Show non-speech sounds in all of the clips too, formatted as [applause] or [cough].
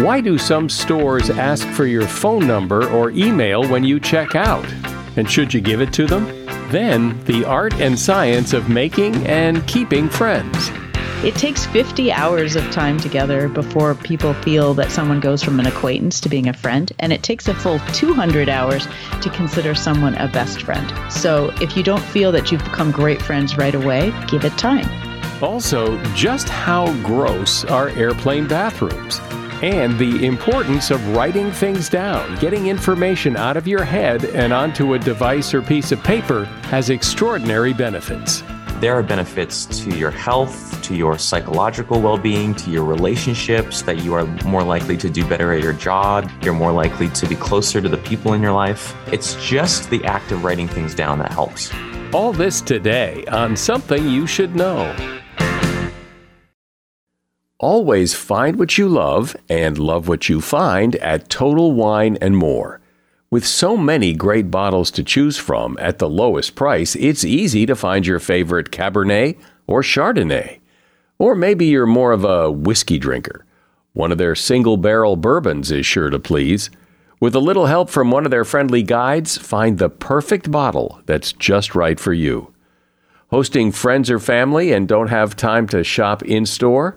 why do some stores ask for your phone number or email when you check out? And should you give it to them? Then, the art and science of making and keeping friends. It takes 50 hours of time together before people feel that someone goes from an acquaintance to being a friend, and it takes a full 200 hours to consider someone a best friend. So if you don't feel that you've become great friends right away, give it time. Also, just how gross are airplane bathrooms? And the importance of writing things down, getting information out of your head and onto a device or piece of paper has extraordinary benefits. There are benefits to your health, to your psychological well being, to your relationships, that you are more likely to do better at your job. You're more likely to be closer to the people in your life. It's just the act of writing things down that helps. All this today on Something You Should Know. Always find what you love and love what you find at Total Wine and More. With so many great bottles to choose from at the lowest price, it's easy to find your favorite Cabernet or Chardonnay. Or maybe you're more of a whiskey drinker. One of their single barrel bourbons is sure to please. With a little help from one of their friendly guides, find the perfect bottle that's just right for you. Hosting friends or family and don't have time to shop in store?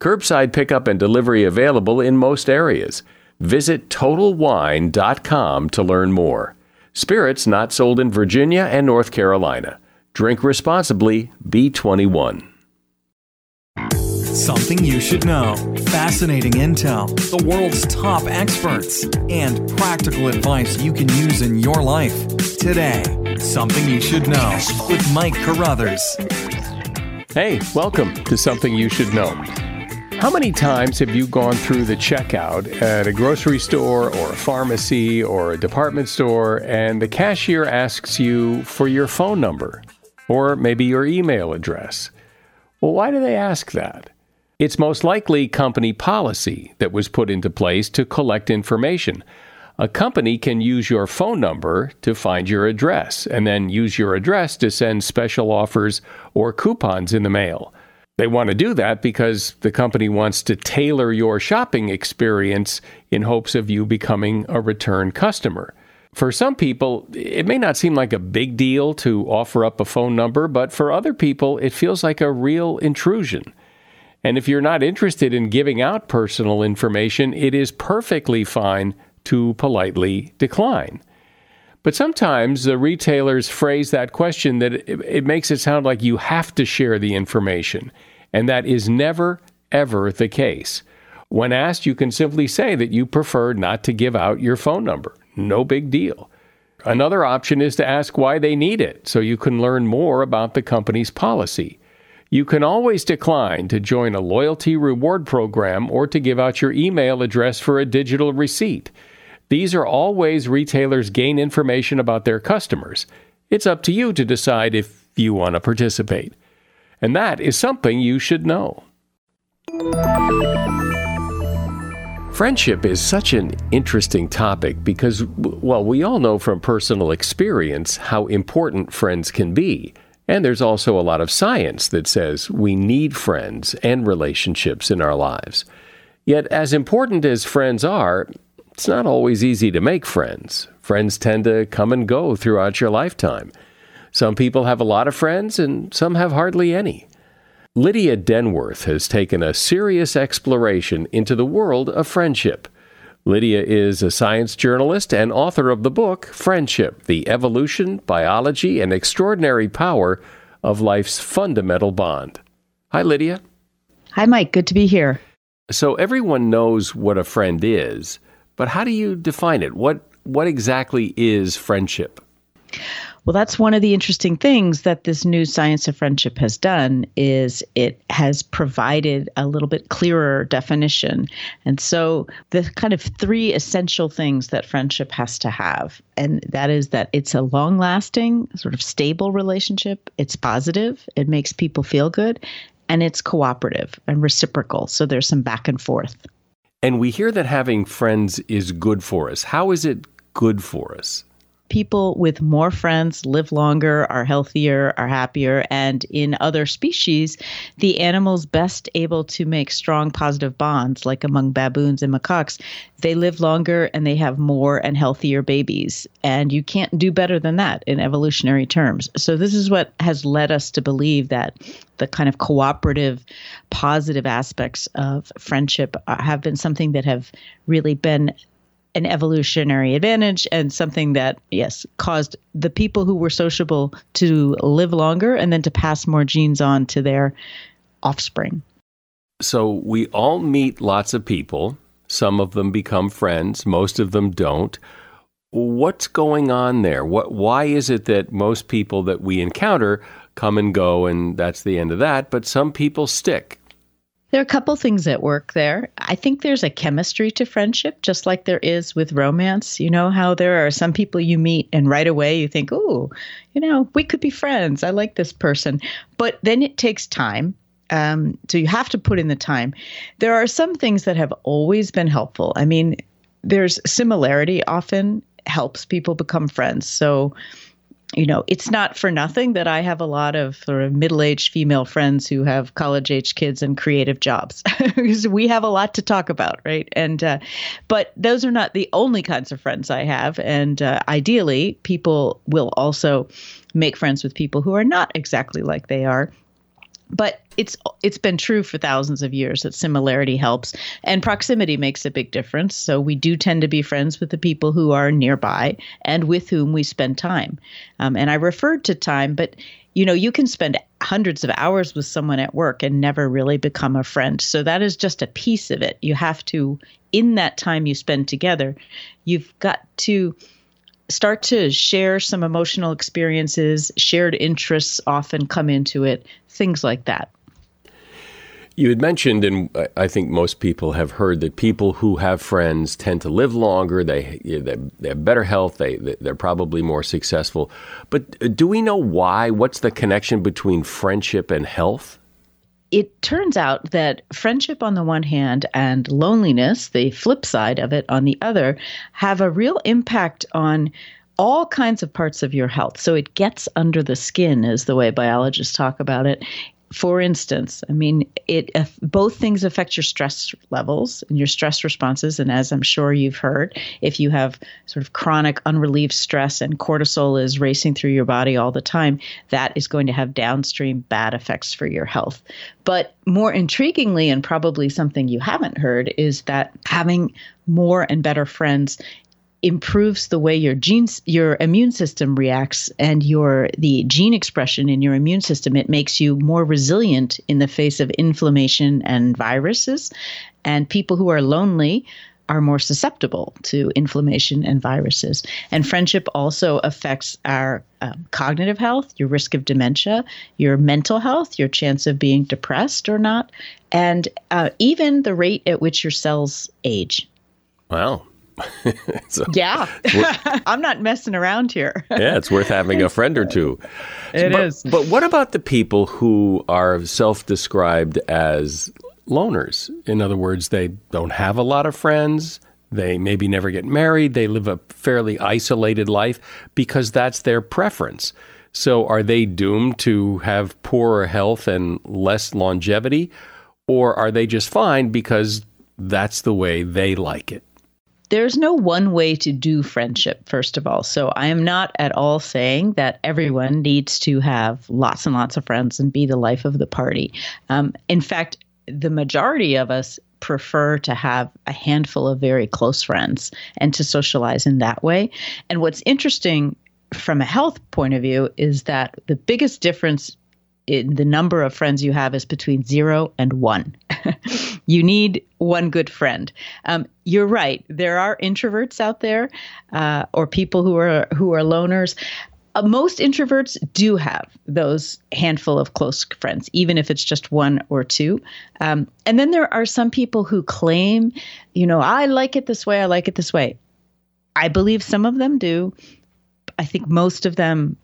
Curbside pickup and delivery available in most areas. Visit TotalWine.com to learn more. Spirits not sold in Virginia and North Carolina. Drink responsibly, B21. Something you should know. Fascinating intel, the world's top experts, and practical advice you can use in your life. Today, Something You Should Know with Mike Carruthers. Hey, welcome to Something You Should Know. How many times have you gone through the checkout at a grocery store or a pharmacy or a department store and the cashier asks you for your phone number or maybe your email address? Well, why do they ask that? It's most likely company policy that was put into place to collect information. A company can use your phone number to find your address and then use your address to send special offers or coupons in the mail. They want to do that because the company wants to tailor your shopping experience in hopes of you becoming a return customer. For some people, it may not seem like a big deal to offer up a phone number, but for other people, it feels like a real intrusion. And if you're not interested in giving out personal information, it is perfectly fine to politely decline. But sometimes the retailers phrase that question that it, it, makes it sound like you have to share the information. And that is never, ever the case. When asked, you can simply say that you prefer not to give out your phone number. No big deal. Another option is to ask why they need it so you can learn more about the company's policy. You can always decline to join a loyalty reward program or to give out your email address for a digital receipt. These are all ways retailers gain information about their customers. It's up to you to decide if you want to participate. And that is something you should know. Friendship is such an interesting topic because, well, we all know from personal experience how important friends can be. And there's also a lot of science that says we need friends and relationships in our lives. Yet, as important as friends are, it's not always easy to make friends. Friends tend to come and go throughout your lifetime. Some people have a lot of friends, and some have hardly any. Lydia Denworth has taken a serious exploration into the world of friendship. Lydia is a science journalist and author of the book Friendship The Evolution, Biology, and Extraordinary Power of Life's Fundamental Bond. Hi, Lydia. Hi, Mike. Good to be here. So, everyone knows what a friend is, but how do you define it? What, what exactly is friendship? Well, that's one of the interesting things that this new science of friendship has done is it has provided a little bit clearer definition. And so the kind of three essential things that friendship has to have, and that is that it's a long-lasting, sort of stable relationship, it's positive, it makes people feel good, and it's cooperative and reciprocal. So there's some back and forth. And we hear that having friends is good for us. How is it good for us? People with more friends live longer, are healthier, are happier. And in other species, the animals best able to make strong positive bonds, like among baboons and macaques, they live longer and they have more and healthier babies. And you can't do better than that in evolutionary terms. So, this is what has led us to believe that the kind of cooperative, positive aspects of friendship uh, have been something that have really been an evolutionary advantage and something that, yes, caused the people who were sociable to live longer and then to pass more genes on to their offspring. So we all meet lots of people. Some of them become friends, most of them don't. What's going on there? What why is it that most people that we encounter come and go and that's the end of that, but some people stick? There are a couple things at work there. I think there's a chemistry to friendship, just like there is with romance. You know how there are some people you meet and right away you think, oh, you know, we could be friends. I like this person. But then it takes time. Um, so you have to put in the time. There are some things that have always been helpful. I mean, there's similarity often helps people become friends. So, you know, it's not for nothing that I have a lot of sort of middle aged female friends who have college age kids and creative jobs [laughs] because we have a lot to talk about, right? And, uh, but those are not the only kinds of friends I have. And uh, ideally, people will also make friends with people who are not exactly like they are but it's it's been true for thousands of years that similarity helps and proximity makes a big difference. So we do tend to be friends with the people who are nearby and with whom we spend time. Um, and i referred to time but you know you can spend hundreds of hours with someone at work and never really become a friend. So that is just a piece of it. You have to in that time you spend together you've got to start to share some emotional experiences, shared interests often come into it, things like that. You had mentioned, and I think most people have heard that people who have friends tend to live longer. They they have better health. They they're probably more successful. But uh, do we know why? What's the connection between friendship and health? It turns out that friendship on the one hand and loneliness, the flip side of it on the other, have a real impact on all kinds of parts of your health. So it gets under the skin, is the way biologists talk about it for instance, I mean, it both things affect your stress levels and your stress responses. And as I'm sure you've heard, if you have sort of chronic unrelieved stress and cortisol is racing through your body all the time, that is going to have downstream bad effects for your health. But more intriguingly, and probably something you haven't heard, is that having more and better friends improves the way your genes your immune system reacts and your the gene expression in your immune system it makes you more resilient in the face of inflammation and viruses and people who are lonely are more susceptible to inflammation and viruses. And friendship also affects our um, cognitive health, your risk of dementia, your mental health, your chance of being depressed or not, and uh, even the rate at which your cells age. Wow. [laughs] so, yeah, [laughs] I'm not messing around here. yeah, it's worth having a friend or two. [laughs] It but, is. but, what about the people who are self-described as loners? In other words, they don't have a lot of friends. They maybe never get married. They live a fairly isolated life because that's their preference. So are they doomed to have poorer health and less longevity? Or are they just fine because that's the way they like it? There's no one way to do friendship, first of all. So I am not at all saying that everyone needs to have lots and lots of friends and be the life of the party. Um, in fact, the majority of us prefer to have a handful of very close friends and to socialize in that way. And what's interesting from a health point of view is that the biggest difference the number of friends you have is between zero and one. [laughs] you need one good friend. Um, you're right. There are introverts out there, uh, or people who are who are loners. Uh, most introverts do have those handful of close friends, even if it's just one or two. Um, and then there are some people who claim, you know, I like it this way. I like it this way. I believe some of them do. I think most of them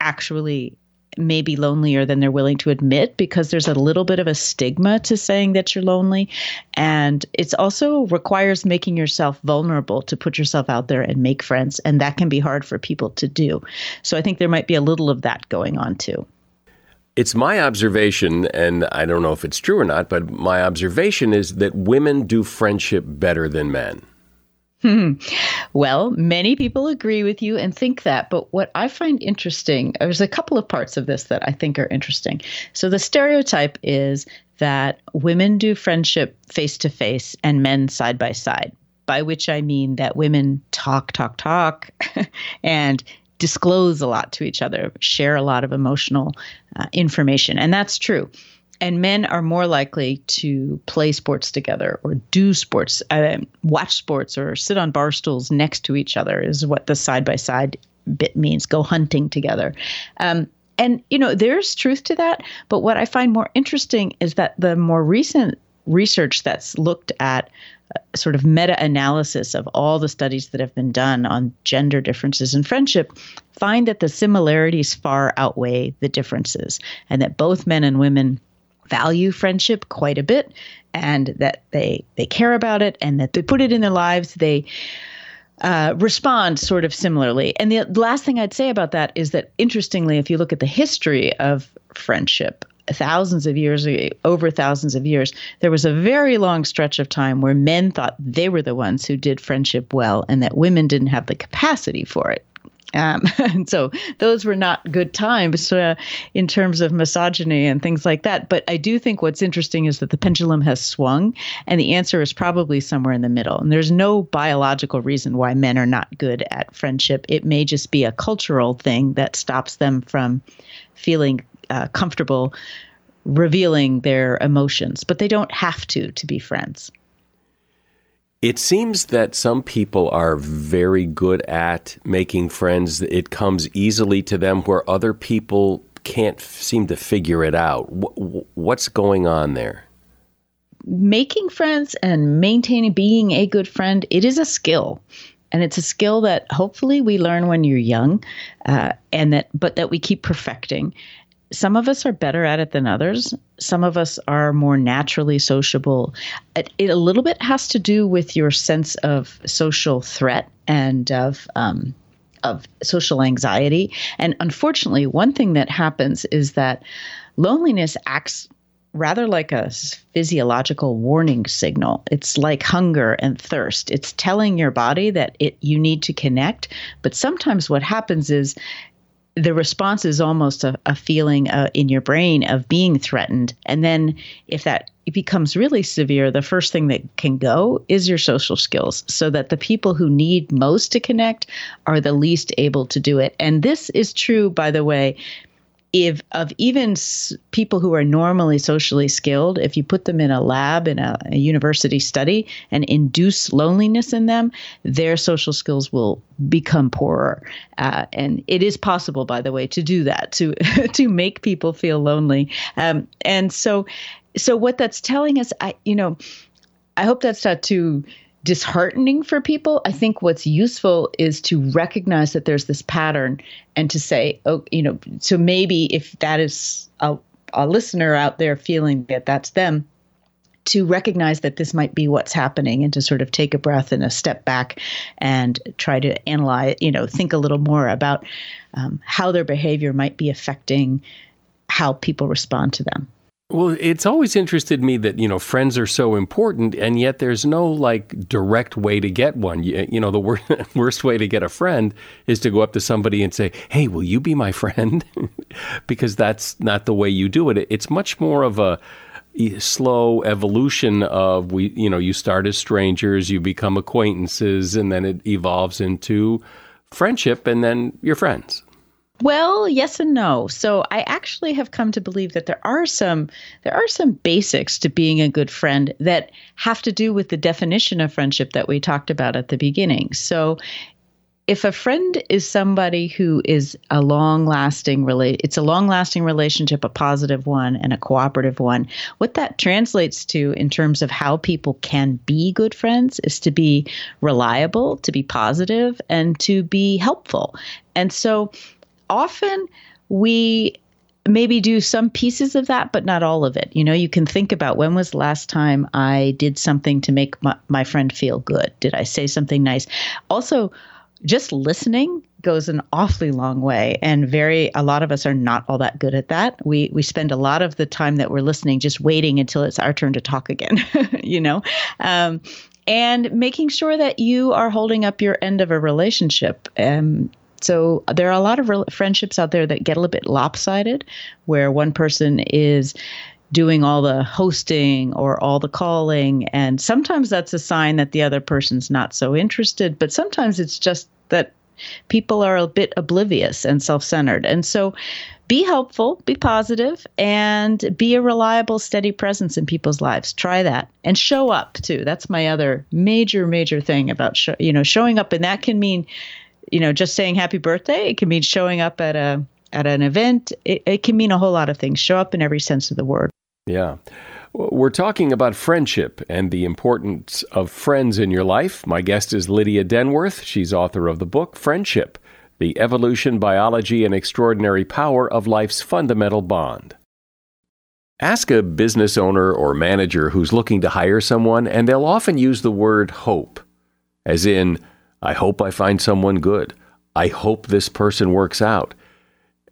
actually may be lonelier than they're willing to admit because there's a little bit of a stigma to saying that you're lonely. And it also requires making yourself vulnerable to put yourself out there and make friends. And that can be hard for people to do. So I think there might be a little of that going on too. It's my observation, and I don't know if it's true or not, but my observation is that women do friendship better than men. [laughs] well, many people agree with you and think that. But what I find interesting, there's a couple of parts of this that I think are interesting. So the stereotype is that women do friendship face to face and men side by side, by which I mean that women talk, talk, talk, [laughs] and disclose a lot to each other, share a lot of emotional uh, information. And that's true and men are more likely to play sports together or do sports, uh, watch sports, or sit on bar stools next to each other, is what the side by side bit means. Go hunting together. Um, and, you know, there's truth to that. But what I find more interesting is that the more recent research that's looked at uh, sort of meta analysis of all the studies that have been done on gender differences in friendship find that the similarities far outweigh the differences and that both men and women value friendship quite a bit and that they they care about it and that they put it in their lives. They uh, respond sort of similarly. And the last thing i'd say about that is that interestingly if you look at the history of friendship thousands of years over thousands of years there was a very long stretch of time where men thought they were the ones who did friendship well and that women didn't have the capacity for it um, [laughs] and so those were not good times uh, in terms of misogyny and things like that. But I do think what's interesting is that the pendulum has swung, and the answer is probably somewhere in the middle. And there's no biological reason why men are not good at friendship. It may just be a cultural thing that stops them from feeling uh, comfortable revealing their emotions, but they don't have to to be friends. It seems that some people are very good at making friends. It comes easily to them where other people can't seem to figure it out. What's going on there? Making friends and maintaining being a good friend, it is a skill. And it's a skill that hopefully we learn when you're young, uh, and that but that we keep perfecting some of us are better at it than others. Some of us are more naturally sociable. It, it a little bit has to do with your sense of social threat and of um, of social anxiety. And unfortunately, one thing that happens is that loneliness acts rather like a physiological warning signal. It's like hunger and thirst. It's telling your body that it you need to connect. But sometimes what happens is the response is almost a, a feeling uh, in your brain of being threatened. And then if that becomes really severe, the first thing that can go is your social skills so that the people who need most to connect are the least able to do it. And this is true, by the way, if of even s- people who are normally socially skilled, if you put them in a lab in a, a, university study and induce loneliness in them, their social skills will become poorer. Uh, and it is possible, by the way, to do that to [laughs] to make people feel lonely. Um, and so, so what that's telling us, I you know, I hope that's not too disheartening for people. I think what's useful is to recognize that there's this pattern and to say, oh, you know, so maybe if that is a, a listener out there feeling that that's them, to recognize that this might be what's happening and to sort of take a breath and a step back and try to analyze, you know, think a little more about um, how their behavior might be affecting how people respond to them. Well, it's always interested me that, you know, friends are so important and yet there's no like direct way to get one. You, you know, the wor- [laughs] worst way to get a friend is to go up to somebody and say, "Hey, will you be my friend?" [laughs] because that's not the way you do it. It's much more of a slow evolution of we you know you start as strangers you become acquaintances and then it evolves into friendship and then you're friends well, yes and no. So I actually have come to believe that there are some there are some basics to being a good friend that have to do with the definition of friendship that we talked about at the beginning. So if a friend is somebody who is a long lasting relate it's a long lasting relationship a positive one and a cooperative one what that translates to in terms of how people can be good friends is to be reliable to be positive and to be helpful and so often we maybe do some pieces of that, but not all of it. You know, you can think about when was last time I did something to make my, my friend feel good? Did I say something nice? Also, just listening goes an awfully long way and very a lot of us are not all that good at that we we spend a lot of the time that we're listening just waiting until it's our turn to talk again [laughs] you know um, and making sure that you are holding up your end of a relationship um, so there are a lot of re- friendships out there that get a little bit lopsided, where one person is doing all the hosting or all the calling. And sometimes that's a sign that the other person's not so interested, but sometimes it's just that people are a bit oblivious and self centered. And so be helpful, be positive, and be a reliable, steady presence in people's lives. Try that and show up too. That's my other major, major thing about you know showing up, and that can mean you know, just saying happy birthday. It can mean showing up at a at an event. It, it can mean a whole lot of things. Show up in every sense of the word. Yeah. We're talking about friendship and the importance of friends in your life. My guest is Lydia Denworth. She's author of the book Friendship The Evolution, Biology, and Extraordinary Power of Life's Fundamental Bond. Ask a business owner or manager who's looking to hire someone, and they'll often use the word hope, as in, I hope I find someone good. I hope this person works out.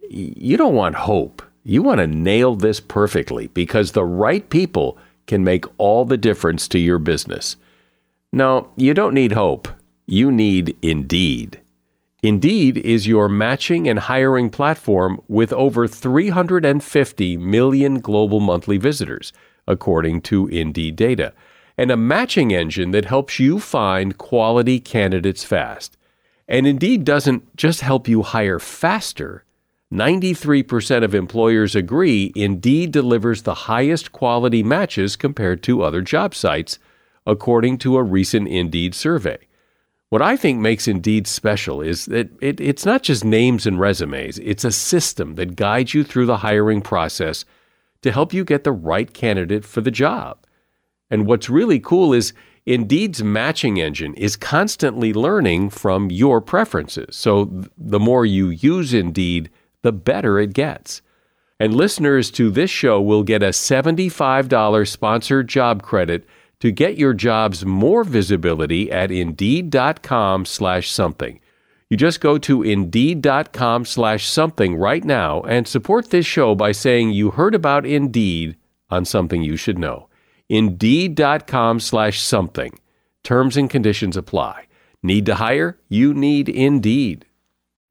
You don't want hope. You want to nail this perfectly because the right people can make all the difference to your business. No, you don't need hope. You need Indeed. Indeed is your matching and hiring platform with over 350 million global monthly visitors, according to Indeed data and a matching engine that helps you find quality candidates fast. And Indeed doesn't just help you hire faster. 93% of employers agree Indeed delivers the highest quality matches compared to other job sites, according to a recent Indeed survey. What I think makes Indeed special is that it, it's not just names and resumes, it's a system that guides you through the hiring process to help you get the right candidate for the job. And what's really cool is Indeed's matching engine is constantly learning from your preferences. So the more you use Indeed, the better it gets. And listeners to this show will get a $75 sponsored job credit to get your jobs more visibility at indeed.com slash something. You just go to indeed.com slash something right now and support this show by saying you heard about Indeed on something you should know. Indeed.com slash something. Terms and conditions apply. Need to hire? You need Indeed.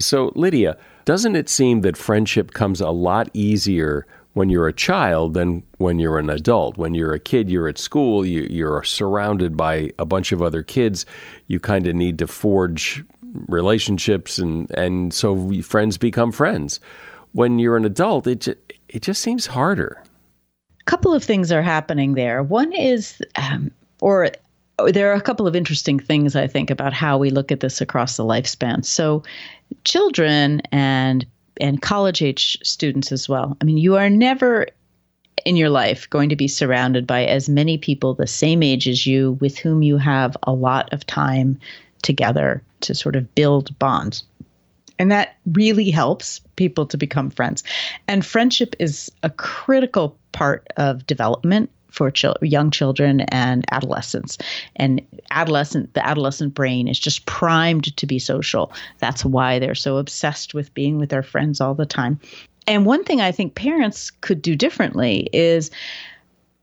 So, Lydia, doesn't it seem that friendship comes a lot easier when you're a child than when you're an adult? When you're a kid, you're at school, you, you're surrounded by a bunch of other kids. You kind of need to forge relationships, and, and so friends become friends. When you're an adult, it, just, it just seems harder. A couple of things are happening there. One is, um, or there are a couple of interesting things I think about how we look at this across the lifespan. So, children and and college age students as well. I mean, you are never in your life going to be surrounded by as many people the same age as you with whom you have a lot of time together to sort of build bonds. And that really helps people to become friends. And friendship is a critical part of development for chil- young children and adolescents. And adolescent, the adolescent brain is just primed to be social. That's why they're so obsessed with being with their friends all the time. And one thing I think parents could do differently is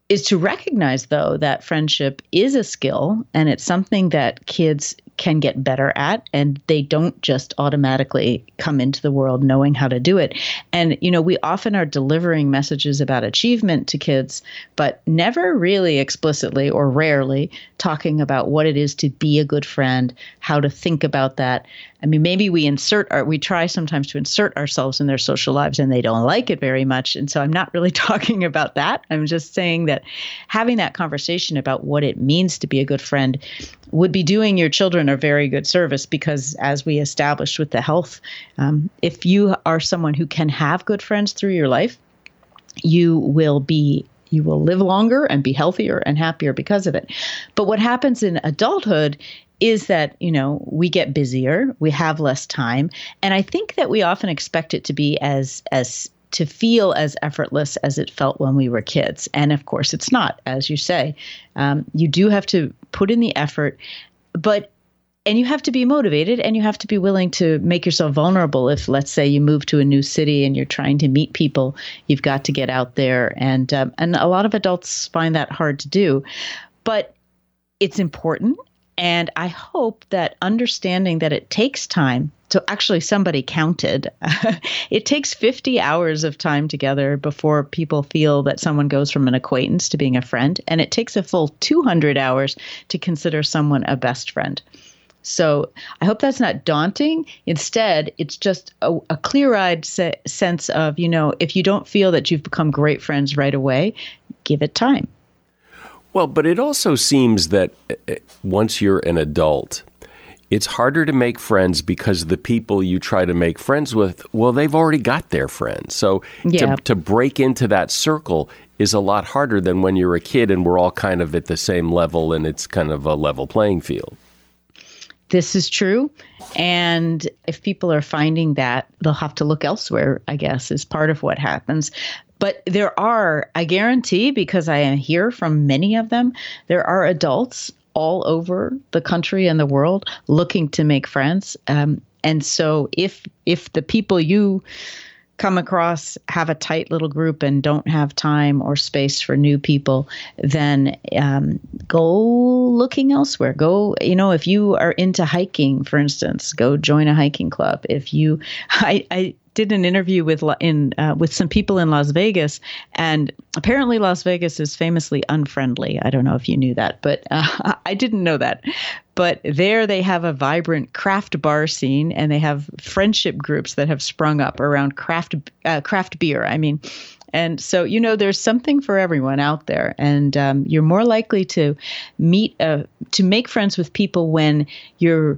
is to recognize though that friendship is a skill and it's something that kids can get better at and they don't just automatically come into the world knowing how to do it. And you know, we often are delivering messages about achievement to kids, but never really explicitly or rarely talking about what it is to be a good friend, how to think about that. I mean, maybe we insert our, we try sometimes to insert ourselves in their social lives and they don't like it very much. And so I'm not really [laughs] talking about that. I'm just saying that having that conversation about what it means to be a good friend would be doing your children a very good service because, as we established with the health, um, if you are someone who can have good friends through your life, you will be you will live longer and be healthier and happier because of it. But what happens in adulthood is that you know we get busier we have less time and i think that we often expect it to be as as to feel as effortless as it felt when we were kids. And of course, it's not, as you say. Um, you do have to put in the effort, but and you have to be motivated and you have to be willing to make yourself vulnerable if let's say you move to a new city and you're trying to meet people you've got to get out there and um, and a lot of adults find that hard to do but it's important and I hope that understanding that it takes time, so actually somebody counted, [laughs] it takes 50 hours of time together before people feel that someone goes from an acquaintance to being a friend. And it takes a full 200 hours to consider someone a best friend. So I hope that's not daunting. Instead, it's just a, a clear eyed se- sense of, you know, if you don't feel that you've become great friends right away, give it time. Well, but it also seems that uh, once you're an adult, it's harder to make friends because the people you try to make friends with, well, they've already got their friends. So yeah. to, to break into that circle is a lot harder than when you're a kid and we're all kind of at the same level and it's kind of a level playing field. This is true. And if people are finding that, they'll have to look elsewhere, I guess, is part of what happens. But there are, I guarantee, because I hear from many of them, there are adults all over the country and the world looking to make friends. Um, and so if if the people you come across have a tight little group and don't have time or space for new people, then um, go looking elsewhere. Go, you know, if you are into hiking, for instance, go join a hiking club. If you, [laughs] I, I did an interview with in uh, with some people in Las Vegas, and apparently Las Vegas is famously unfriendly. I don't know if you knew that, but uh, [laughs] I didn't know that. But there they have a vibrant craft bar scene, and they have friendship groups that have sprung up around craft uh, craft beer. I mean. And so, you know, there's something for everyone out there, and um, you're more likely to meet, uh, to make friends with people when you're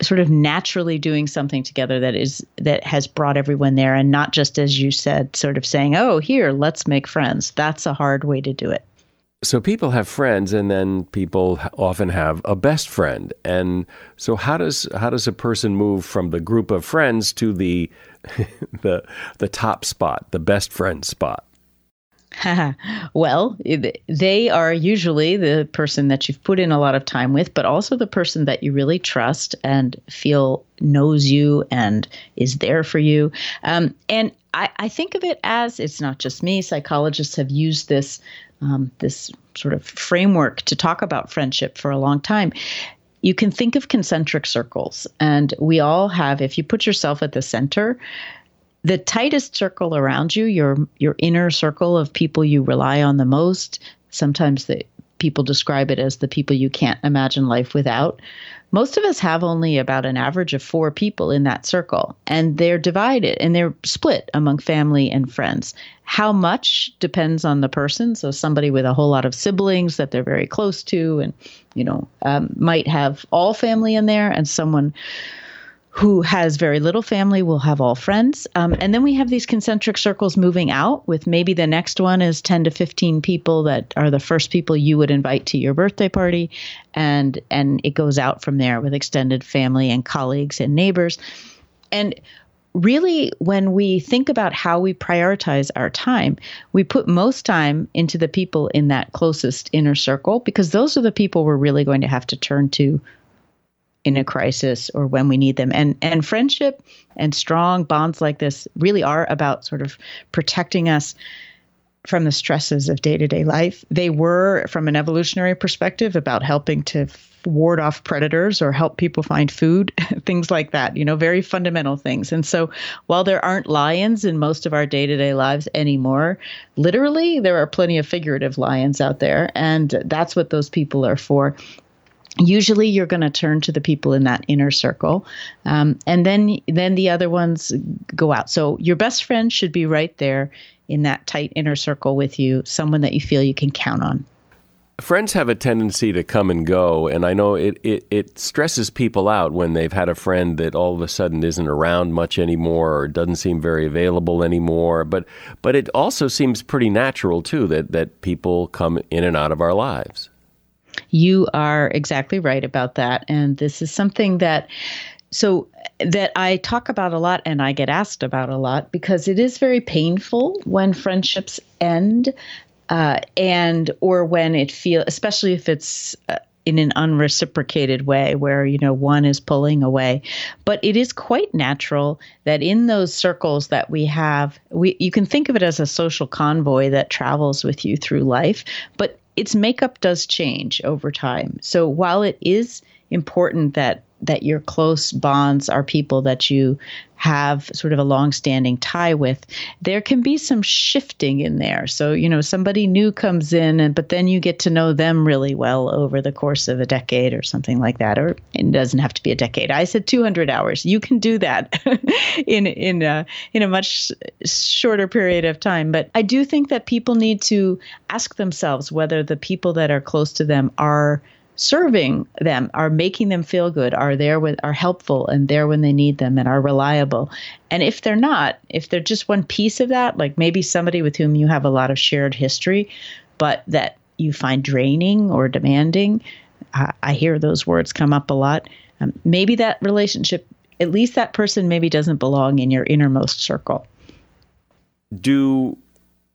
sort of naturally doing something together that is that has brought everyone there and not just as you said sort of saying oh here let's make friends. That's a hard way to do it. So people have friends and then people often have a best friend. And so how does how does a person move from the group of friends to the [laughs] the the top spot the best friend spot [laughs] well, they are usually the person that you've put in a lot of time with, but also the person that you really trust and feel knows you and is there for you. Um, and I, I, think of it as it's not just me. Psychologists have used this um, this sort of framework to talk about friendship for a long time. You can think of concentric circles, and we all have. If you put yourself at the center, the tightest circle around you, your your inner circle of people you rely on the most, sometimes the people describe it as the people you can't imagine life without. Most of us have only about an average of four people in that circle, and they're divided and they're split among family and friends. How much depends on the person. So, somebody with a whole lot of siblings that they're very close to, and you know, um, might have all family in there, and someone who has very little family will have all friends. Um, and then we have these concentric circles moving out, with maybe the next one is 10 to 15 people that are the first people you would invite to your birthday party. And, and it goes out from there with extended family and colleagues and neighbors. And really, when we think about how we prioritize our time, we put most time into the people in that closest inner circle because those are the people we're really going to have to turn to in a crisis or when we need them. And and friendship and strong bonds like this really are about sort of protecting us from the stresses of day-to-day life. They were from an evolutionary perspective about helping to ward off predators or help people find food, [laughs] things like that, you know, very fundamental things. And so while there aren't lions in most of our day to day lives anymore, literally there are plenty of figurative lions out there. And that's what those people are for usually you're going to turn to the people in that inner circle um, and then then the other ones go out. So your best friend should be right there in that tight inner circle with you someone that you feel you can count on. Friends have a tendency to come and go and i know it, it, it stresses people out when they've had a friend that all of a sudden isn't around much anymore or doesn't seem very available anymore. But but it also seems pretty natural too that that people come in and out of our lives you are exactly right about that. And this is something that so that I talk about a lot and I get asked about a lot because it is very painful when friendships end uh, and or when it feel especially if it's uh, in an unreciprocated way where you know one is pulling away but it is quite natural that in those circles that we have we you can think of it as a social convoy that travels with you through life but its makeup does change over time. So while it is important that that your close bonds are people that you have sort of a long-standing tie with there can be some shifting in there. So you know somebody new comes in and but then you get to know them really well over the course of a decade or something like that or it doesn't have to be a decade. I said 200 hours. You can do that [laughs] in in a, in a much shorter period of time. But i do think that people need to ask themselves whether the people that are close to them are serving them, are making them feel good, are there with are helpful and there when they need them and are reliable. And if they're not, if they're just one piece of that, like maybe somebody with whom you have a lot of shared history, but that you find draining or demanding, I, I hear those words come up a lot. Um, maybe that relationship, at least that person maybe doesn't belong in your innermost circle. Do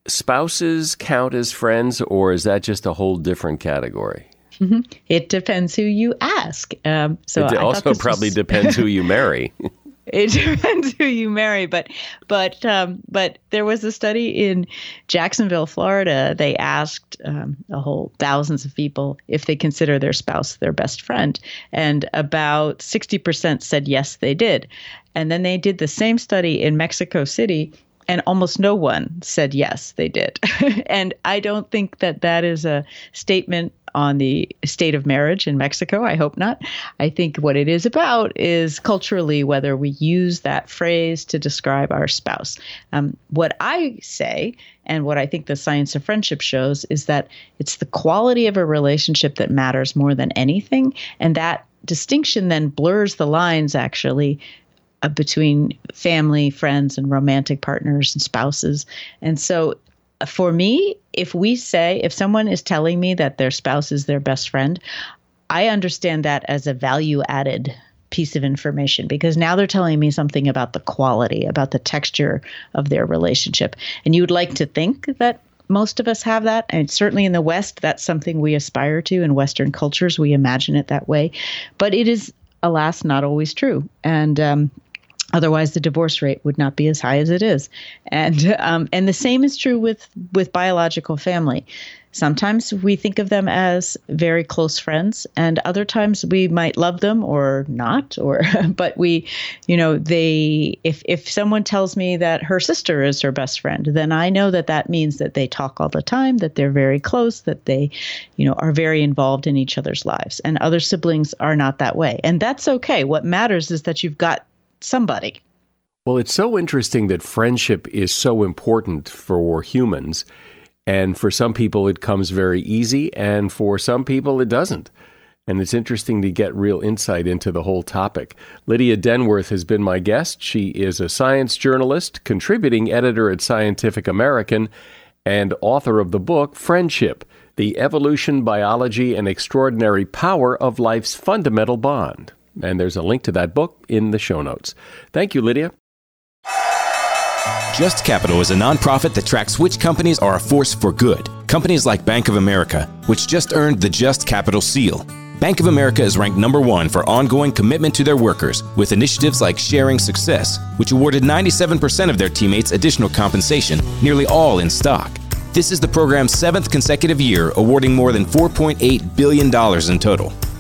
spouses count as friends, or is that just a whole different category? Mm-hmm. It depends who you ask. Um, so it also probably was... [laughs] depends who you marry. [laughs] it depends who you marry, but but um, but there was a study in Jacksonville, Florida. They asked um, a whole thousands of people if they consider their spouse their best friend, and about sixty percent said yes, they did. And then they did the same study in Mexico City, and almost no one said yes, they did. [laughs] and I don't think that that is a statement on the state of marriage in Mexico. I hope not. I think what it is about is culturally whether we use that phrase to describe our spouse. Um, what I say, and what I think the science of friendship shows, is that it's the quality of a relationship that matters more than anything. And that distinction then blurs the lines actually uh, between family, friends, and romantic partners and spouses. And so for me, if we say, if someone is telling me that their spouse is their best friend, I understand that as a value added piece of information because now they're telling me something about the quality, about the texture of their relationship. And you would like to think that most of us have that. And certainly in the West, that's something we aspire to. In Western cultures, we imagine it that way. But it is, alas, not always true. And um, Otherwise, the divorce rate would not be as high as it is, and [laughs] um, and the same is true with with biological family. Sometimes we think of them as very close friends, and other times we might love them or not, or [laughs] but we, you know, they if if someone tells me that her sister is her best friend, then I know that that means that they talk all the time, that they're very close, that they, you know, are very involved in each other's lives. And other siblings are not that way, and that's okay. What matters is that you've got somebody. Well, it's so interesting that friendship is so important for humans. And for some people, it comes very easy, and for some people, it doesn't. And it's interesting to get real insight into the whole topic. Lydia Denworth has been my guest. She is a science journalist, contributing editor at Scientific American, and author of the book Friendship The Evolution, Biology, and Extraordinary Power of Life's Fundamental Bond. And there's a link to that book in the show notes. Thank you, Lydia. Just Capital is a nonprofit that tracks which companies are a force for good. Companies like Bank of America, which just earned the Just Capital seal. Bank of America is ranked number one for ongoing commitment to their workers with initiatives like Sharing Success, which awarded 97% of their teammates additional compensation, nearly all in stock. This is the program's seventh consecutive year, awarding more than $4.8 billion in total.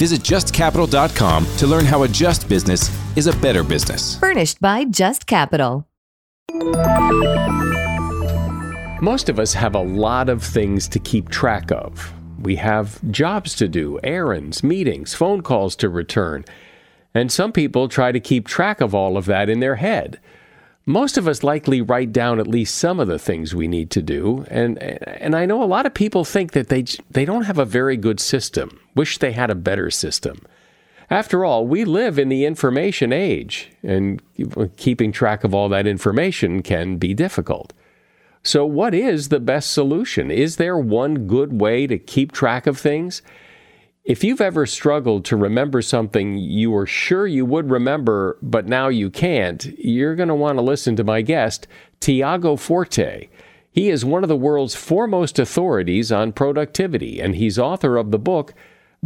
Visit justcapital.com to learn how a just business is a better business. Furnished by Just Capital. Most of us have a lot of things to keep track of. We have jobs to do, errands, meetings, phone calls to return. And some people try to keep track of all of that in their head. Most of us likely write down at least some of the things we need to do, and and I know a lot of people think that they they don't have a very good system. Wish they had a better system. After all, we live in the information age, and keeping track of all that information can be difficult. So, what is the best solution? Is there one good way to keep track of things? If you've ever struggled to remember something you were sure you would remember, but now you can't, you're going to want to listen to my guest, Tiago Forte. He is one of the world's foremost authorities on productivity, and he's author of the book,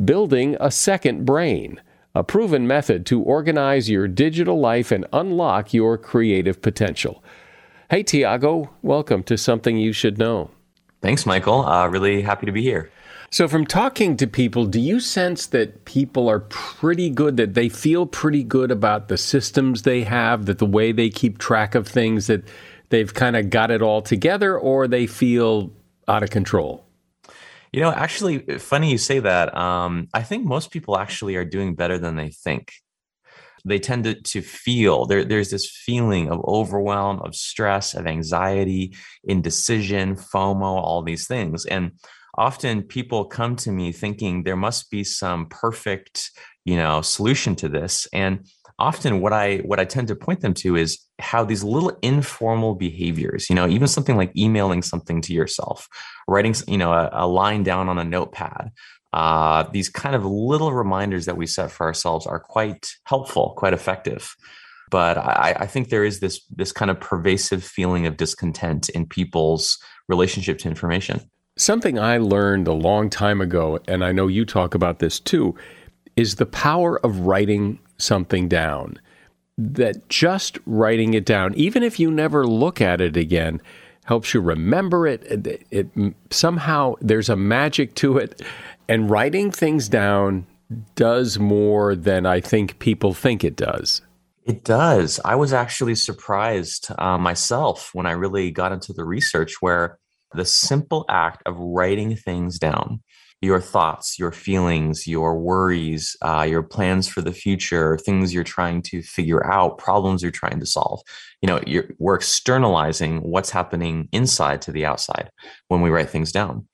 Building a Second Brain, a proven method to organize your digital life and unlock your creative potential. Hey, Tiago, welcome to Something You Should Know. Thanks, Michael. Uh, really happy to be here. So, from talking to people, do you sense that people are pretty good, that they feel pretty good about the systems they have, that the way they keep track of things, that they've kind of got it all together, or they feel out of control? You know, actually, funny you say that. Um, I think most people actually are doing better than they think. They tend to, to feel there, there's this feeling of overwhelm, of stress, of anxiety, indecision, FOMO, all these things. And often people come to me thinking there must be some perfect you know solution to this. And often what i what i tend to point them to is how these little informal behaviors you know even something like emailing something to yourself writing you know a, a line down on a notepad uh, these kind of little reminders that we set for ourselves are quite helpful quite effective. But I, I think there is this this kind of pervasive feeling of discontent in people's relationship to information Something I learned a long time ago, and I know you talk about this too, is the power of writing something down. That just writing it down, even if you never look at it again, helps you remember it. It, it somehow there's a magic to it, and writing things down does more than I think people think it does. It does. I was actually surprised uh, myself when I really got into the research where the simple act of writing things down your thoughts, your feelings, your worries, uh, your plans for the future, things you're trying to figure out, problems you're trying to solve. You know, we're externalizing what's happening inside to the outside when we write things down.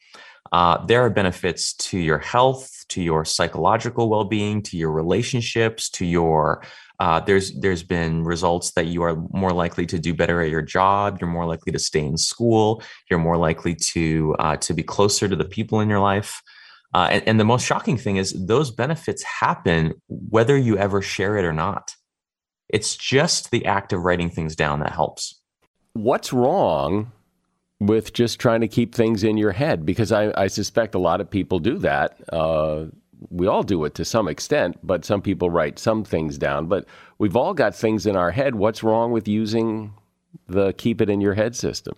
Uh, there are benefits to your health, to your psychological well-being, to your relationships, to your uh, there's there's been results that you are more likely to do better at your job. You're more likely to stay in school. You're more likely to uh, to be closer to the people in your life. Uh, and, and the most shocking thing is those benefits happen whether you ever share it or not. It's just the act of writing things down that helps. What's wrong with just trying to keep things in your head? Because I, I suspect a lot of people do that. We all do it to some extent, but some people write some things down. But we've all got things in our head. What's wrong with using the keep it in your head system?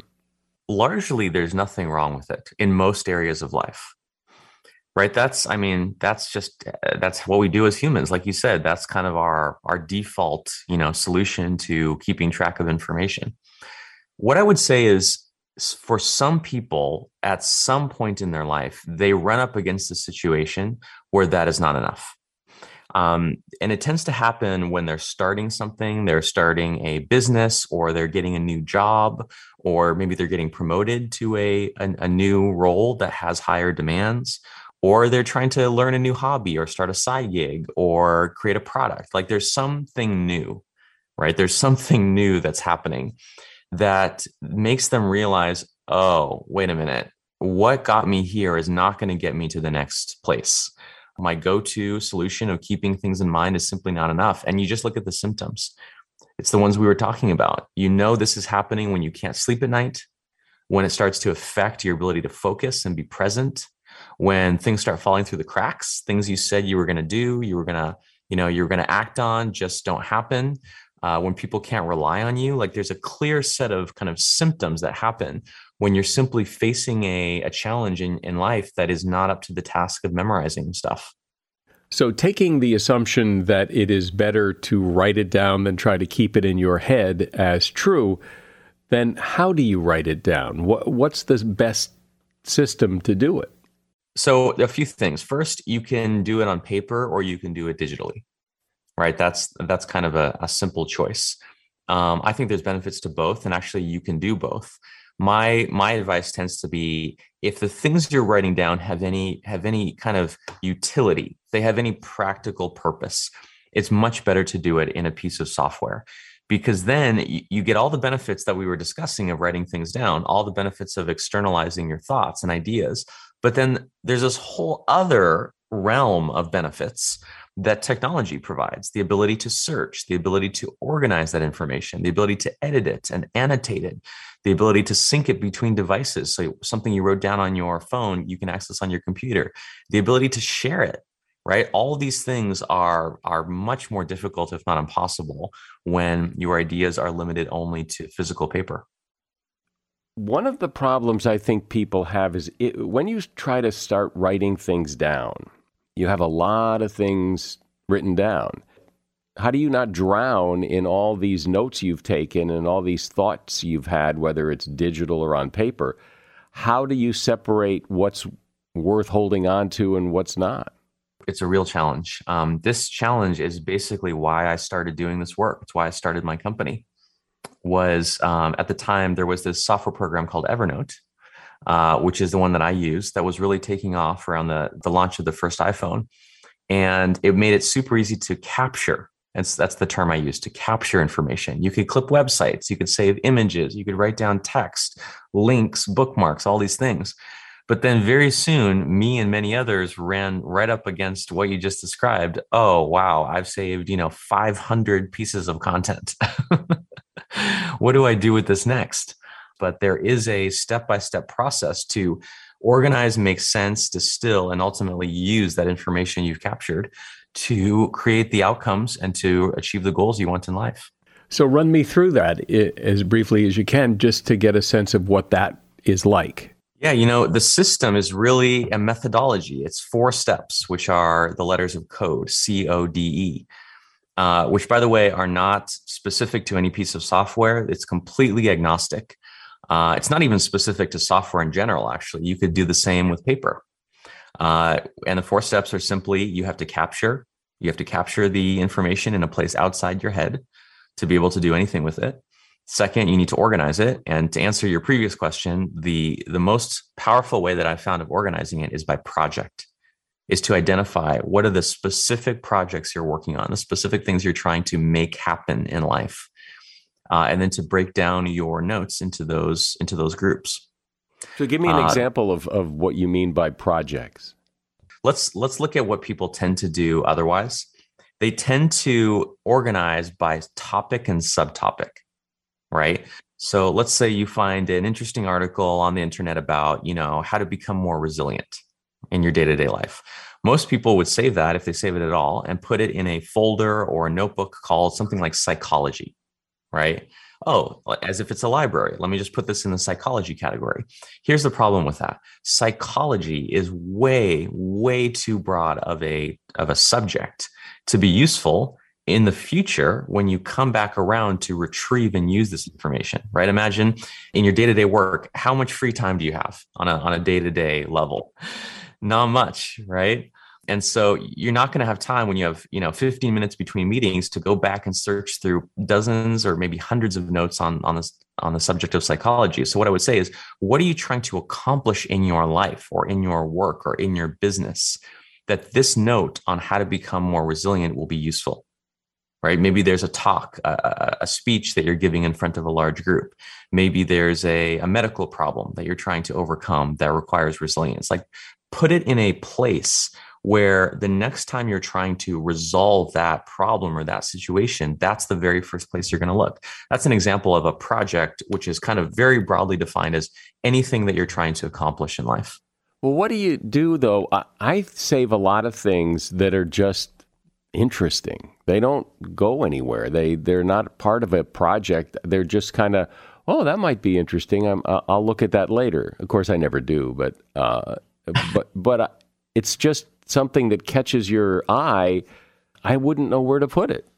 Largely, there's nothing wrong with it in most areas of life right that's i mean that's just uh, that's what we do as humans like you said that's kind of our our default you know solution to keeping track of information what i would say is for some people at some point in their life they run up against a situation where that is not enough um, and it tends to happen when they're starting something they're starting a business or they're getting a new job or maybe they're getting promoted to a, a, a new role that has higher demands or they're trying to learn a new hobby or start a side gig or create a product. Like there's something new, right? There's something new that's happening that makes them realize, oh, wait a minute, what got me here is not going to get me to the next place. My go to solution of keeping things in mind is simply not enough. And you just look at the symptoms. It's the ones we were talking about. You know, this is happening when you can't sleep at night, when it starts to affect your ability to focus and be present, when things start falling through the cracks, things you said you were going to do, you were going to, you know, you're going to act on just don't happen. Uh, when people can't rely on you, like there's a clear set of kind of symptoms that happen when you're simply facing a, a challenge in, in life that is not up to the task of memorizing stuff. So, taking the assumption that it is better to write it down than try to keep it in your head as true, then how do you write it down? What, what's the best system to do it? So a few things. First, you can do it on paper or you can do it digitally, right? That's that's kind of a, a simple choice. Um, I think there's benefits to both, and actually, you can do both. My my advice tends to be if the things you're writing down have any have any kind of utility, they have any practical purpose. It's much better to do it in a piece of software because then you, get all the benefits that we were discussing of writing things down, all the benefits of externalizing your thoughts and ideas, but then there's this whole other realm of benefits that technology provides the ability to search, the ability to organize that information, the ability to edit it and annotate it, the ability to sync it between devices. So, something you wrote down on your phone, you can access on your computer, the ability to share it. Right. All these things are are much more difficult, if not impossible, when your ideas are limited only to physical paper. One of the problems I think people have is it, when you try to start writing things down, you have a lot of things written down. How do you not drown in all these notes you've taken and all these thoughts you've had, whether it's digital or on paper? How do you separate what's worth holding on to and what's not? It's a real challenge. Um, this challenge is basically why I started doing this work. It's why I started my company was um, at the time there was this software program called Evernote, uh, which is the one that I used that was really taking off around the the launch of the first iPhone, and it made it super easy to capture. And that's the term I use to capture information. You could clip websites, you could save images, you could write down text, links, bookmarks, all these things. But then very soon, me and many others ran right up against what you just described. Oh, wow, I've saved, you know, 500 pieces of content. [laughs] what do I do with this next? But there is a step by step process to organize, make sense, distill, and ultimately use that information you've captured to create the outcomes and to achieve the goals you want in life. So, run me through that as briefly as you can, just to get a sense of what that is like. Yeah, you know, the system is really a methodology. It's four steps, which are the letters of code C O D E. Uh, which by the way are not specific to any piece of software. It's completely agnostic. Uh, it's not even specific to software in general, actually. You could do the same with paper. Uh, and the four steps are simply you have to capture, you have to capture the information in a place outside your head to be able to do anything with it. Second, you need to organize it. And to answer your previous question, the, the most powerful way that I've found of organizing it is by project, is to identify what are the specific projects you're working on, the specific things you're trying to make happen in life. Uh, and then to break down your notes into those into those groups. So give me an uh, example of, of what you mean by projects. Let's let's look at what people tend to do otherwise. They tend to organize by topic and subtopic right? So let's say you find an interesting article on the internet about, you know, how to become more resilient in your day-to-day life. Most people would save that if they save it at all and put it in a folder or a notebook called something like psychology, right? Oh, as if it's a library. Let me just put this in the psychology category. Here's the problem with that. Psychology is way way too broad of a of a subject to be useful in the future when you come back around to retrieve and use this information right imagine in your day-to-day work how much free time do you have on a on a day-to-day level not much right and so you're not going to have time when you have you know 15 minutes between meetings to go back and search through dozens or maybe hundreds of notes on on this on the subject of psychology so what i would say is what are you trying to accomplish in your life or in your work or in your business that this note on how to become more resilient will be useful right? Maybe there's a talk, a, a, speech that you're giving in front of a large group. Maybe there's a, a medical problem that you're trying to overcome that requires resilience. Like put it in a place where the next time you're trying to resolve that problem or that situation, that's the very first place you're going to look. That's an example of a project which is kind of very broadly defined as anything that you're trying to accomplish in life. Well, what do you do though? I, I save a lot of things that are just interesting. They don't go anywhere. They they're not part of a project. They're just kind of oh that might be interesting. I'm, I'll look at that later. Of course, I never do, but uh, but but uh, it's just something that catches your eye. I wouldn't know where to put it.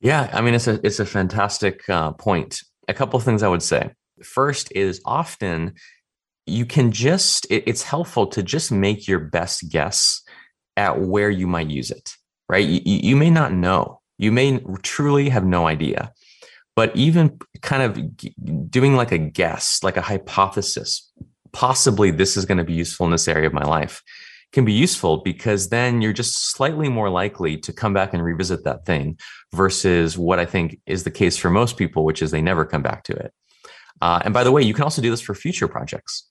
Yeah, I mean it's a it's a fantastic uh, point. A couple of things I would say. First is often you can just it, it's helpful to just make your best guess at where you might use it right? You, you may not know. You may truly have no idea. But even kind of doing like a guess, like a hypothesis, possibly this is going to be useful in this area of my life can be useful because then you're just slightly more likely to come back and revisit that thing versus what I think is the case for most people, which is they never come back to it. Uh, and by the way, you can also do this for future projects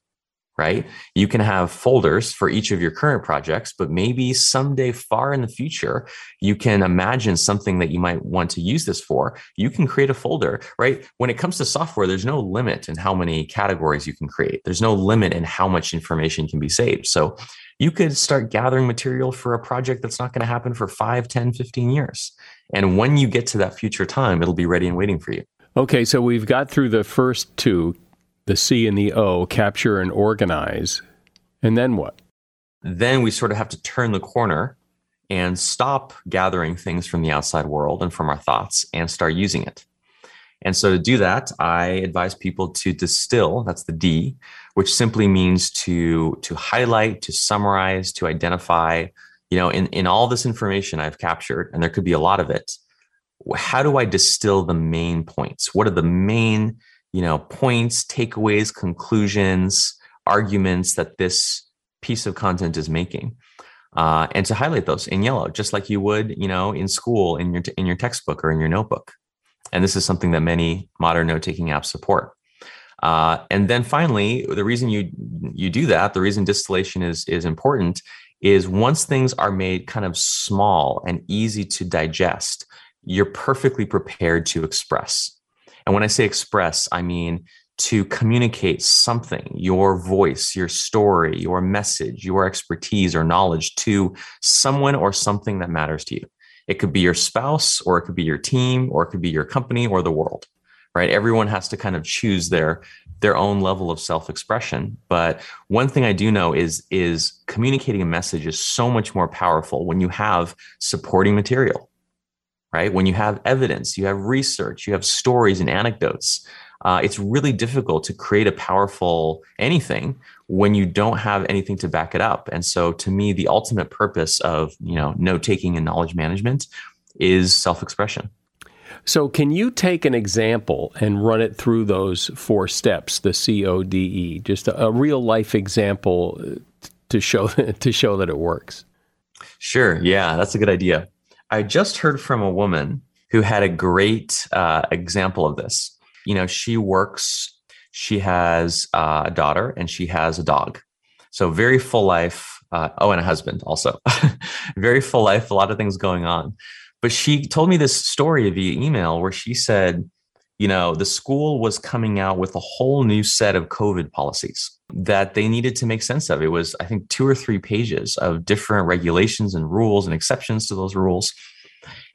right? You can have folders for each of your current projects, but maybe someday far in the future, you can imagine something that you might want to use this for. You can create a folder, right? When it comes to software, there's no limit in how many categories you can create, there's no limit in how much information can be saved. So you could start gathering material for a project that's not going to happen for 5, 10, 15 years. And when you get to that future time, it'll be ready and waiting for you. Okay, so we've got through the first two the C and the O, capture and organize. And then what? Then we sort of have to turn the corner and stop gathering things from the outside world and from our thoughts and start using it. And so to do that, I advise people to distill, that's the D, which simply means to to highlight, to summarize, to identify, you know, in, in all this information I've captured, and there could be a lot of it, how do I distill the main points? What are the main you know points takeaways conclusions arguments that this piece of content is making. Uh, and to highlight those in yellow just like you would you know in school in your in your textbook or in your notebook. And this is something that many modern note-taking apps support. Uh, and then finally the reason you you do that the reason distillation is is important is once things are made kind of small and easy to digest you're perfectly prepared to express and when I say express, I mean to communicate something, your voice, your story, your message, your expertise or knowledge to someone or something that matters to you. It could be your spouse, or it could be your team, or it could be your company or the world, right? Everyone has to kind of choose their their own level of self-expression. But one thing I do know is is communicating a message is so much more powerful when you have supporting material right? When you have evidence, you have research, you have stories and anecdotes. uh, it's really difficult to create a powerful anything when you don't have anything to back it up. And so, to me, the ultimate purpose of you know note taking and knowledge management is self expression. So, can you take an example and run it through those four steps, the C O D E, just a, a real life example uh, to show [laughs] to show that it works? Sure. Yeah, that's a good idea. I just heard from a woman who had a great uh, example of this. You know, she works, she has uh, a daughter, and she has a dog. So, very full life. Uh, oh, and a husband also. [laughs] very full life, a lot of things going on. But she told me this story via email where she said, you know, the school was coming out with a whole new set of COVID policies that they needed to make sense of. It was, I think, two or three pages of different regulations and rules and exceptions to those rules.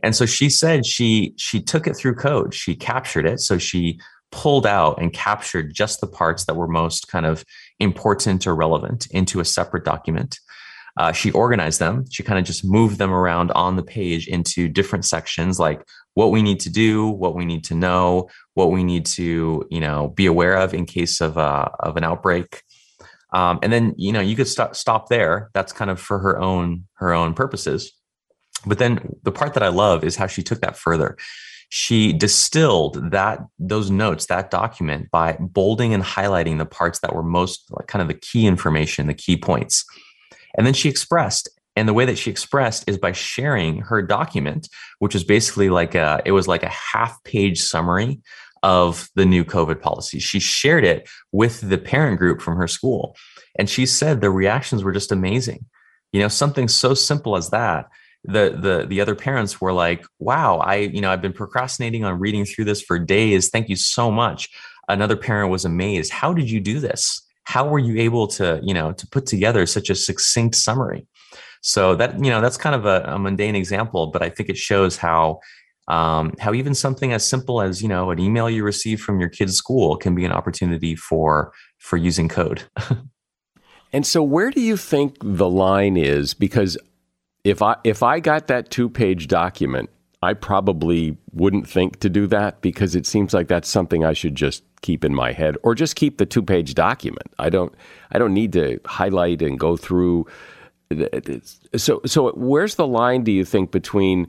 And so she said she she took it through code. She captured it. So she pulled out and captured just the parts that were most kind of important or relevant into a separate document. Uh, she organized them. She kind of just moved them around on the page into different sections, like what we need to do, what we need to know, what we need to, you know, be aware of in case of uh, of an outbreak. Um, and then, you know, you could stop stop there. That's kind of for her own her own purposes. But then the part that I love is how she took that further. She distilled that those notes, that document, by bolding and highlighting the parts that were most like kind of the key information, the key points. And then she expressed, and the way that she expressed is by sharing her document, which was basically like a, it was like a half page summary of the new COVID policy. She shared it with the parent group from her school. And she said the reactions were just amazing. You know, something so simple as that. The the the other parents were like, wow, I, you know, I've been procrastinating on reading through this for days. Thank you so much. Another parent was amazed. How did you do this? how were you able to you know to put together such a succinct summary so that you know that's kind of a, a mundane example but i think it shows how um, how even something as simple as you know an email you receive from your kid's school can be an opportunity for for using code [laughs] and so where do you think the line is because if i if i got that two page document i probably wouldn't think to do that because it seems like that's something i should just keep in my head or just keep the two page document. I don't I don't need to highlight and go through so so where's the line do you think between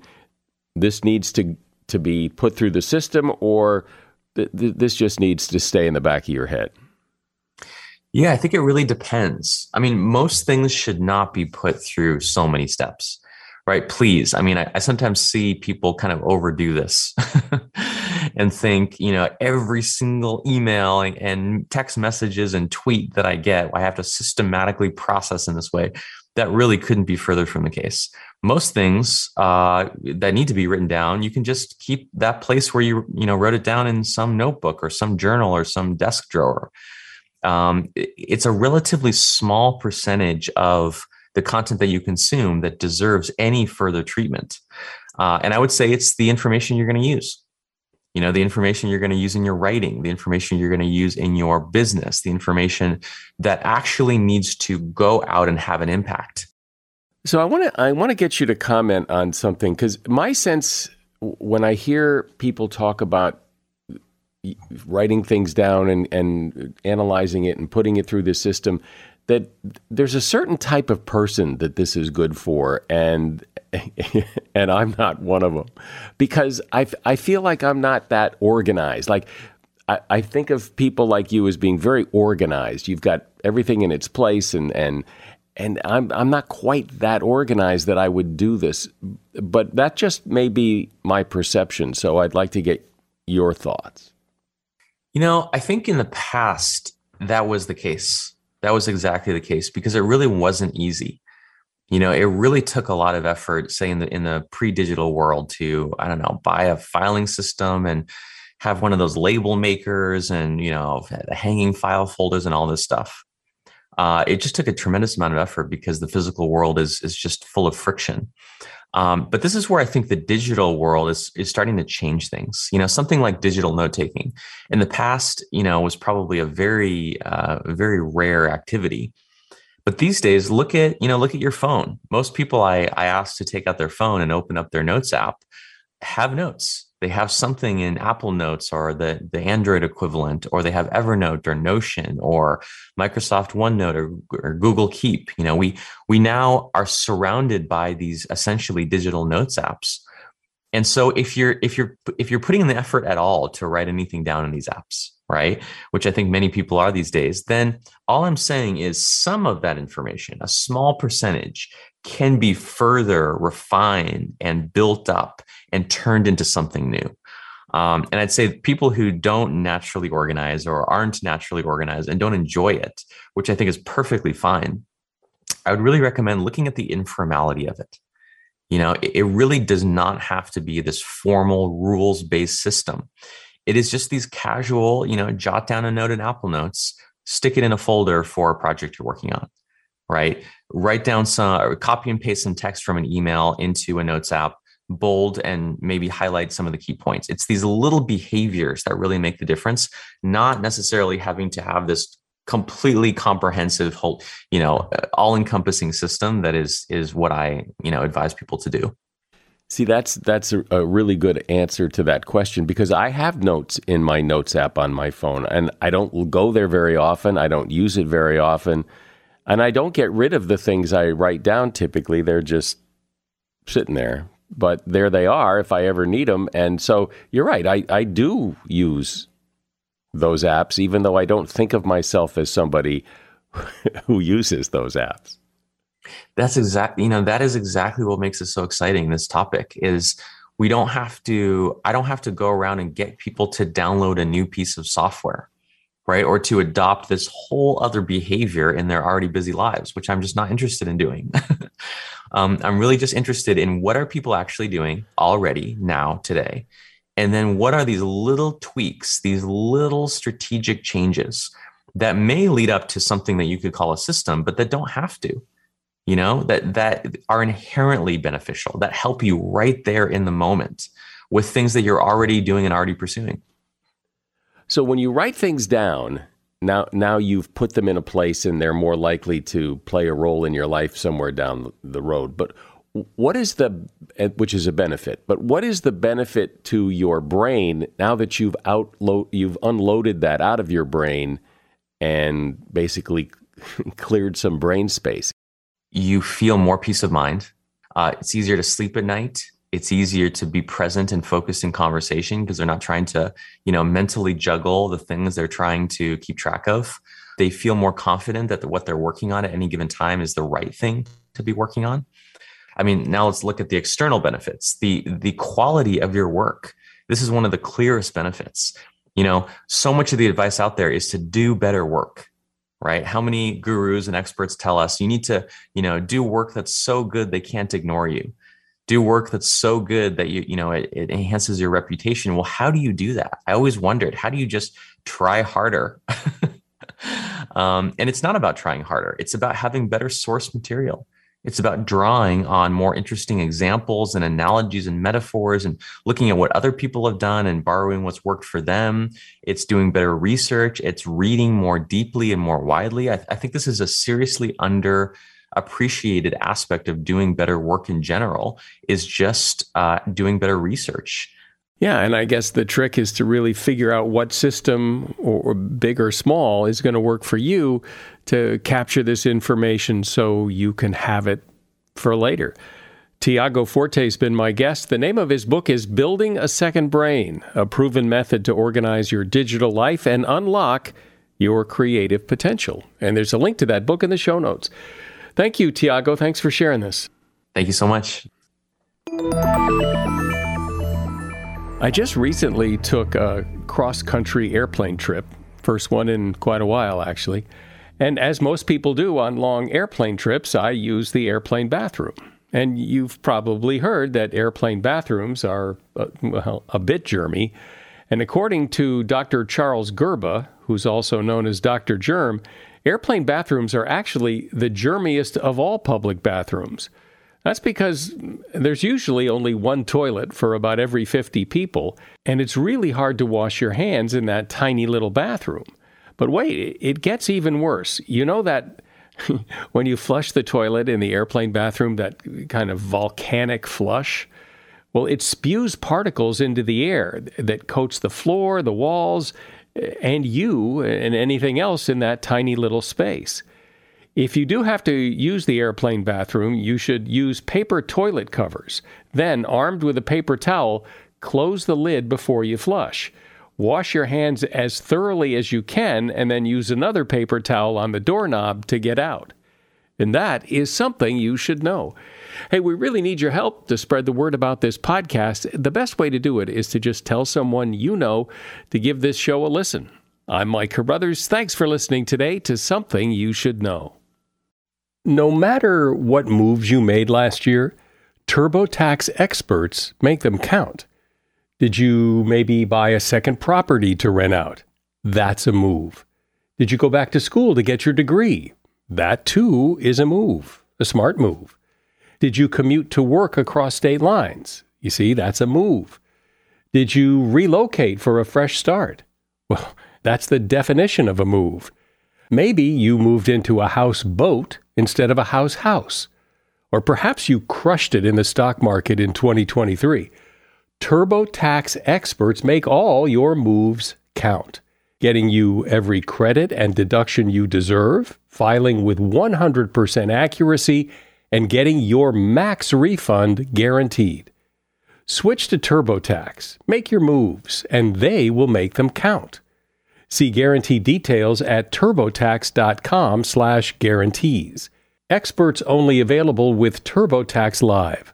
this needs to to be put through the system or th- th- this just needs to stay in the back of your head? Yeah, I think it really depends. I mean, most things should not be put through so many steps right? Please. I mean, I, I sometimes see people kind of overdo this [laughs] and think, you know, every single email and, and, text messages and tweet that I get, I have to systematically process in this way. That really couldn't be further from the case. Most things uh, that need to be written down, you can just keep that place where you, you know, wrote it down in some notebook or some journal or some desk drawer. Um, it's a relatively small percentage of the content that you consume that deserves any further treatment. Uh, and I would say it's the information you're going to use. You know, the information you're going to use in your writing, the information you're going to use in your business, the information that actually needs to go out and have an impact. So I want to I want to get you to comment on something because my sense when I hear people talk about writing things down and, and analyzing it and putting it through the system, that there's a certain type of person that this is good for and [laughs] and I'm not one of them because I, I feel like I'm not that organized. Like I, I think of people like you as being very organized. You've got everything in its place and and and I'm I'm not quite that organized that I would do this. But that just may be my perception so I'd like to get your thoughts. You know I think in the past that was the case that was exactly the case because it really wasn't easy. You know, it really took a lot of effort, say in the in the pre-digital world, to I don't know, buy a filing system and have one of those label makers and you know hanging file folders and all this stuff. Uh, it just took a tremendous amount of effort because the physical world is is just full of friction. Um, but this is where I think the digital world is is starting to change things. You know, something like digital note taking in the past, you know, was probably a very uh, very rare activity. But these days, look at you know look at your phone. Most people I I ask to take out their phone and open up their notes app have notes. They have something in Apple Notes or the, the Android equivalent, or they have Evernote or Notion or Microsoft OneNote or, or Google Keep. You know, we we now are surrounded by these essentially digital notes apps. And so if you're if you're if you're putting in the effort at all to write anything down in these apps, right? Which I think many people are these days, then all I'm saying is some of that information, a small percentage, can be further refined and built up and turned into something new. Um, and I'd say people who don't naturally organize or aren't naturally organized and don't enjoy it, which I think is perfectly fine, I would really recommend looking at the informality of it. You know, it, it really does not have to be this formal rules based system. It is just these casual, you know, jot down a note in Apple Notes, stick it in a folder for a project you're working on, right? Write down some, copy and paste some text from an email into a notes app, bold and maybe highlight some of the key points. It's these little behaviors that really make the difference, not necessarily having to have this completely comprehensive whole you know uh, all encompassing system that is is what i you know advise people to do See, that's that's a, a, really good answer to that question because I have notes in my notes app on my phone, and I don't go there very often. I don't use it very often, and I don't get rid of the things I write down. Typically, they're just sitting there, but there they are if I ever need them. And so you're right. I I do use those apps, even though I don't think of myself as somebody [laughs] who uses those apps. That's exactly, you know, that is exactly what makes it so exciting. This topic is we don't have to, I don't have to go around and get people to download a new piece of software, right? Or to adopt this whole other behavior in their already busy lives, which I'm just not interested in doing. [laughs] um, I'm really just interested in what are people actually doing already now, today? And then what are these little tweaks, these little strategic changes that may lead up to something that you could call a system, but that don't have to? you know that that are inherently beneficial that help you right there in the moment with things that you're already doing and already pursuing so when you write things down now now you've put them in a place and they're more likely to play a role in your life somewhere down the road but what is the which is a benefit but what is the benefit to your brain now that you've outload you've unloaded that out of your brain and basically [laughs] cleared some brain space you feel more peace of mind. Uh, it's easier to sleep at night. It's easier to be present and focused in conversation because they're not trying to, you know, mentally juggle the things they're trying to keep track of. They feel more confident that what they're working on at any given time is the right thing to be working on. I mean, now let's look at the external benefits. The the quality of your work. This is one of the clearest benefits. You know, so much of the advice out there is to do better work right how many gurus and experts tell us you need to you know do work that's so good they can't ignore you do work that's so good that you you know it, it enhances your reputation well how do you do that i always wondered how do you just try harder [laughs] um, and it's not about trying harder it's about having better source material it's about drawing on more interesting examples and analogies and metaphors and looking at what other people have done and borrowing what's worked for them. It's doing better research. It's reading more deeply and more widely. I, I think this is a seriously under appreciated aspect of doing better work in general is just uh, doing better research. Yeah, and I guess the trick is to really figure out what system, or big or small, is going to work for you to capture this information so you can have it for later. Tiago Forte has been my guest. The name of his book is Building a Second Brain, a proven method to organize your digital life and unlock your creative potential. And there's a link to that book in the show notes. Thank you, Tiago. Thanks for sharing this. Thank you so much. I just recently took a cross country airplane trip, first one in quite a while, actually. And as most people do on long airplane trips, I use the airplane bathroom. And you've probably heard that airplane bathrooms are, uh, well, a bit germy. And according to Dr. Charles Gerba, who's also known as Dr. Germ, airplane bathrooms are actually the germiest of all public bathrooms. That's because there's usually only one toilet for about every 50 people, and it's really hard to wash your hands in that tiny little bathroom. But wait, it gets even worse. You know that [laughs] when you flush the toilet in the airplane bathroom, that kind of volcanic flush? Well, it spews particles into the air that coats the floor, the walls, and you and anything else in that tiny little space. If you do have to use the airplane bathroom, you should use paper toilet covers. Then, armed with a paper towel, close the lid before you flush. Wash your hands as thoroughly as you can and then use another paper towel on the doorknob to get out. And that is something you should know. Hey, we really need your help to spread the word about this podcast. The best way to do it is to just tell someone you know to give this show a listen. I'm Mike Carruthers. Thanks for listening today to Something You Should Know. No matter what moves you made last year, TurboTax experts make them count. Did you maybe buy a second property to rent out? That's a move. Did you go back to school to get your degree? That too is a move, a smart move. Did you commute to work across state lines? You see, that's a move. Did you relocate for a fresh start? Well, [laughs] that's the definition of a move. Maybe you moved into a house boat instead of a house house. Or perhaps you crushed it in the stock market in 2023. TurboTax experts make all your moves count, getting you every credit and deduction you deserve, filing with 100% accuracy, and getting your max refund guaranteed. Switch to TurboTax, make your moves, and they will make them count. See guarantee details at turbotax.com/guarantees. Experts only available with TurboTax Live.